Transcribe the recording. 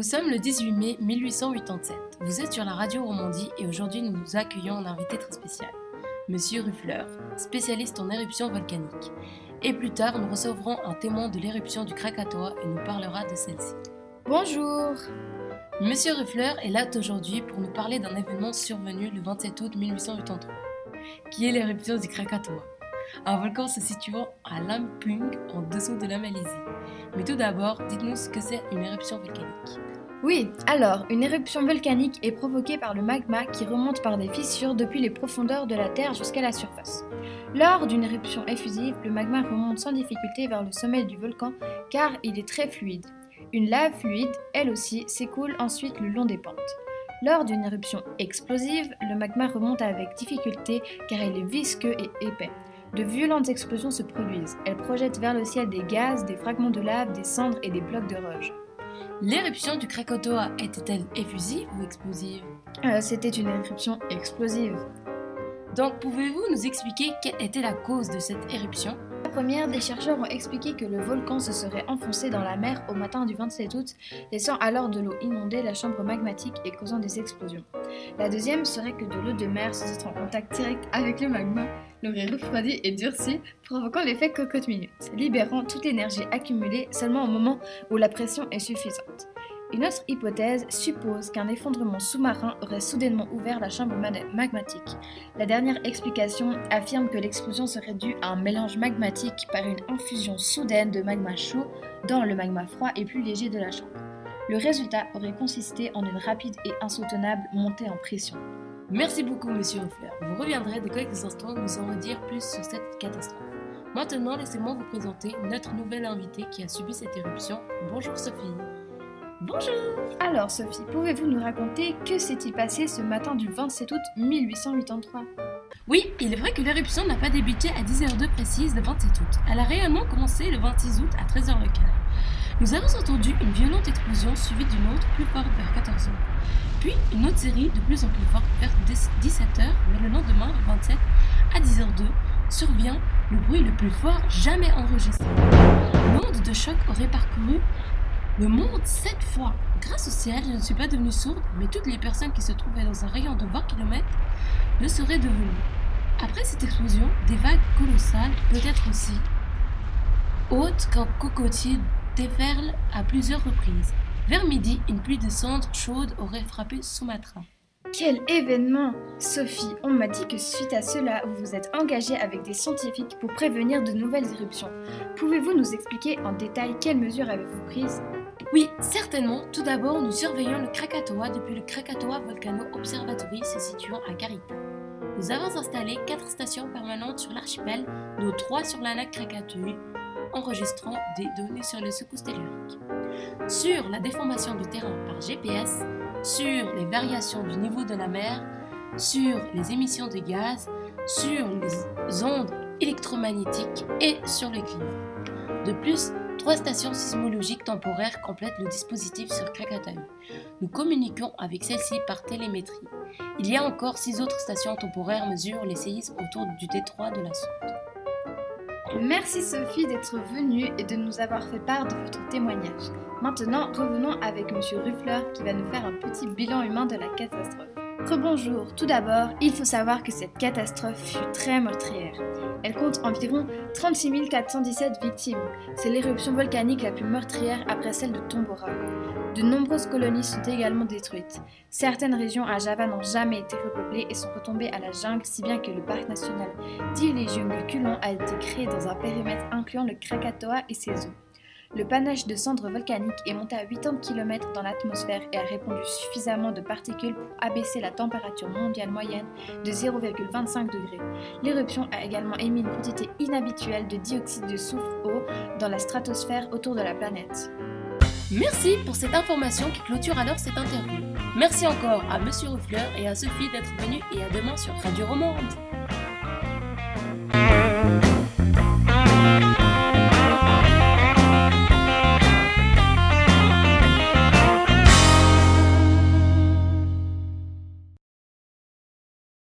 Nous sommes le 18 mai 1887. Vous êtes sur la radio Romandie et aujourd'hui nous accueillons un invité très spécial, Monsieur Ruffler, spécialiste en éruption volcanique. Et plus tard, nous recevrons un témoin de l'éruption du Krakatoa et nous parlera de celle-ci. Bonjour Monsieur Ruffler est là aujourd'hui pour nous parler d'un événement survenu le 27 août 1883, qui est l'éruption du Krakatoa, un volcan se situant à Lampung en dessous de la Malaisie. Mais tout d'abord, dites-nous ce que c'est une éruption volcanique. Oui, alors, une éruption volcanique est provoquée par le magma qui remonte par des fissures depuis les profondeurs de la Terre jusqu'à la surface. Lors d'une éruption effusive, le magma remonte sans difficulté vers le sommet du volcan car il est très fluide. Une lave fluide, elle aussi, s'écoule ensuite le long des pentes. Lors d'une éruption explosive, le magma remonte avec difficulté car il est visqueux et épais. De violentes explosions se produisent. Elles projettent vers le ciel des gaz, des fragments de lave, des cendres et des blocs de roche. L'éruption du Krakatoa était-elle effusive ou explosive? Euh, C'était une éruption explosive. Donc pouvez-vous nous expliquer quelle était la cause de cette éruption? Première, des chercheurs ont expliqué que le volcan se serait enfoncé dans la mer au matin du 27 août, laissant alors de l'eau inonder la chambre magmatique et causant des explosions. La deuxième serait que de l'eau de mer sans être en contact direct avec le magma l'aurait refroidi et durci, provoquant l'effet cocotte minute, libérant toute l'énergie accumulée seulement au moment où la pression est suffisante. Une autre hypothèse suppose qu'un effondrement sous-marin aurait soudainement ouvert la chambre magmatique. La dernière explication affirme que l'explosion serait due à un mélange magmatique par une infusion soudaine de magma chaud dans le magma froid et plus léger de la chambre. Le résultat aurait consisté en une rapide et insoutenable montée en pression. Merci beaucoup, monsieur Hoffler. Vous reviendrez de quelques instants nous en redire plus sur cette catastrophe. Maintenant, laissez-moi vous présenter notre nouvelle invitée qui a subi cette éruption. Bonjour Sophie. Bonjour Alors Sophie, pouvez-vous nous raconter que s'est-il passé ce matin du 27 août 1883 Oui, il est vrai que l'éruption n'a pas débuté à 10h02 précise le 27 août. Elle a réellement commencé le 26 août à 13h local. Nous avons entendu une violente explosion suivie d'une autre plus forte vers 14h. Puis une autre série de plus en plus forte vers 17h, mais le lendemain, le 27, à 10h02, survient le bruit le plus fort jamais enregistré. L'onde de choc aurait parcouru le monde sept fois. Grâce au ciel, je ne suis pas devenue sourde, mais toutes les personnes qui se trouvaient dans un rayon de 20 km le seraient devenues. Après cette explosion, des vagues colossales, peut-être aussi hautes qu'un cocotier, déferlent à plusieurs reprises. Vers midi, une pluie de cendres chaudes aurait frappé Sumatra. Quel événement Sophie, on m'a dit que suite à cela, vous vous êtes engagée avec des scientifiques pour prévenir de nouvelles éruptions. Pouvez-vous nous expliquer en détail quelles mesures avez-vous prises? Oui, certainement. Tout d'abord, nous surveillons le Krakatoa depuis le Krakatoa Volcano Observatory se situant à Garita. Nous avons installé quatre stations permanentes sur l'archipel, dont trois sur la lac Krakatoa, enregistrant des données sur les secousses telluriques. Sur la déformation du terrain par GPS, sur les variations du niveau de la mer, sur les émissions de gaz, sur les ondes électromagnétiques et sur le climat. De plus, Trois stations sismologiques temporaires complètent le dispositif sur Krakatoa. Nous communiquons avec celle-ci par télémétrie. Il y a encore six autres stations temporaires mesurent les séismes autour du détroit de la Sonde. Merci Sophie d'être venue et de nous avoir fait part de votre témoignage. Maintenant, revenons avec Monsieur Ruffler qui va nous faire un petit bilan humain de la catastrophe. Rebonjour, tout d'abord, il faut savoir que cette catastrophe fut très meurtrière. Elle compte environ 36 417 victimes. C'est l'éruption volcanique la plus meurtrière après celle de Tombora. De nombreuses colonies sont également détruites. Certaines régions à Java n'ont jamais été repeuplées et sont retombées à la jungle, si bien que le parc national d'Ile-et-Kulon a été créé dans un périmètre incluant le Krakatoa et ses eaux. Le panache de cendres volcaniques est monté à 80 km dans l'atmosphère et a répandu suffisamment de particules pour abaisser la température mondiale moyenne de 0,25 degrés. L'éruption a également émis une quantité inhabituelle de dioxyde de soufre-eau dans la stratosphère autour de la planète. Merci pour cette information qui clôture alors cette interview. Merci encore à Monsieur Ruffler et à Sophie d'être venus et à demain sur Radio Romande.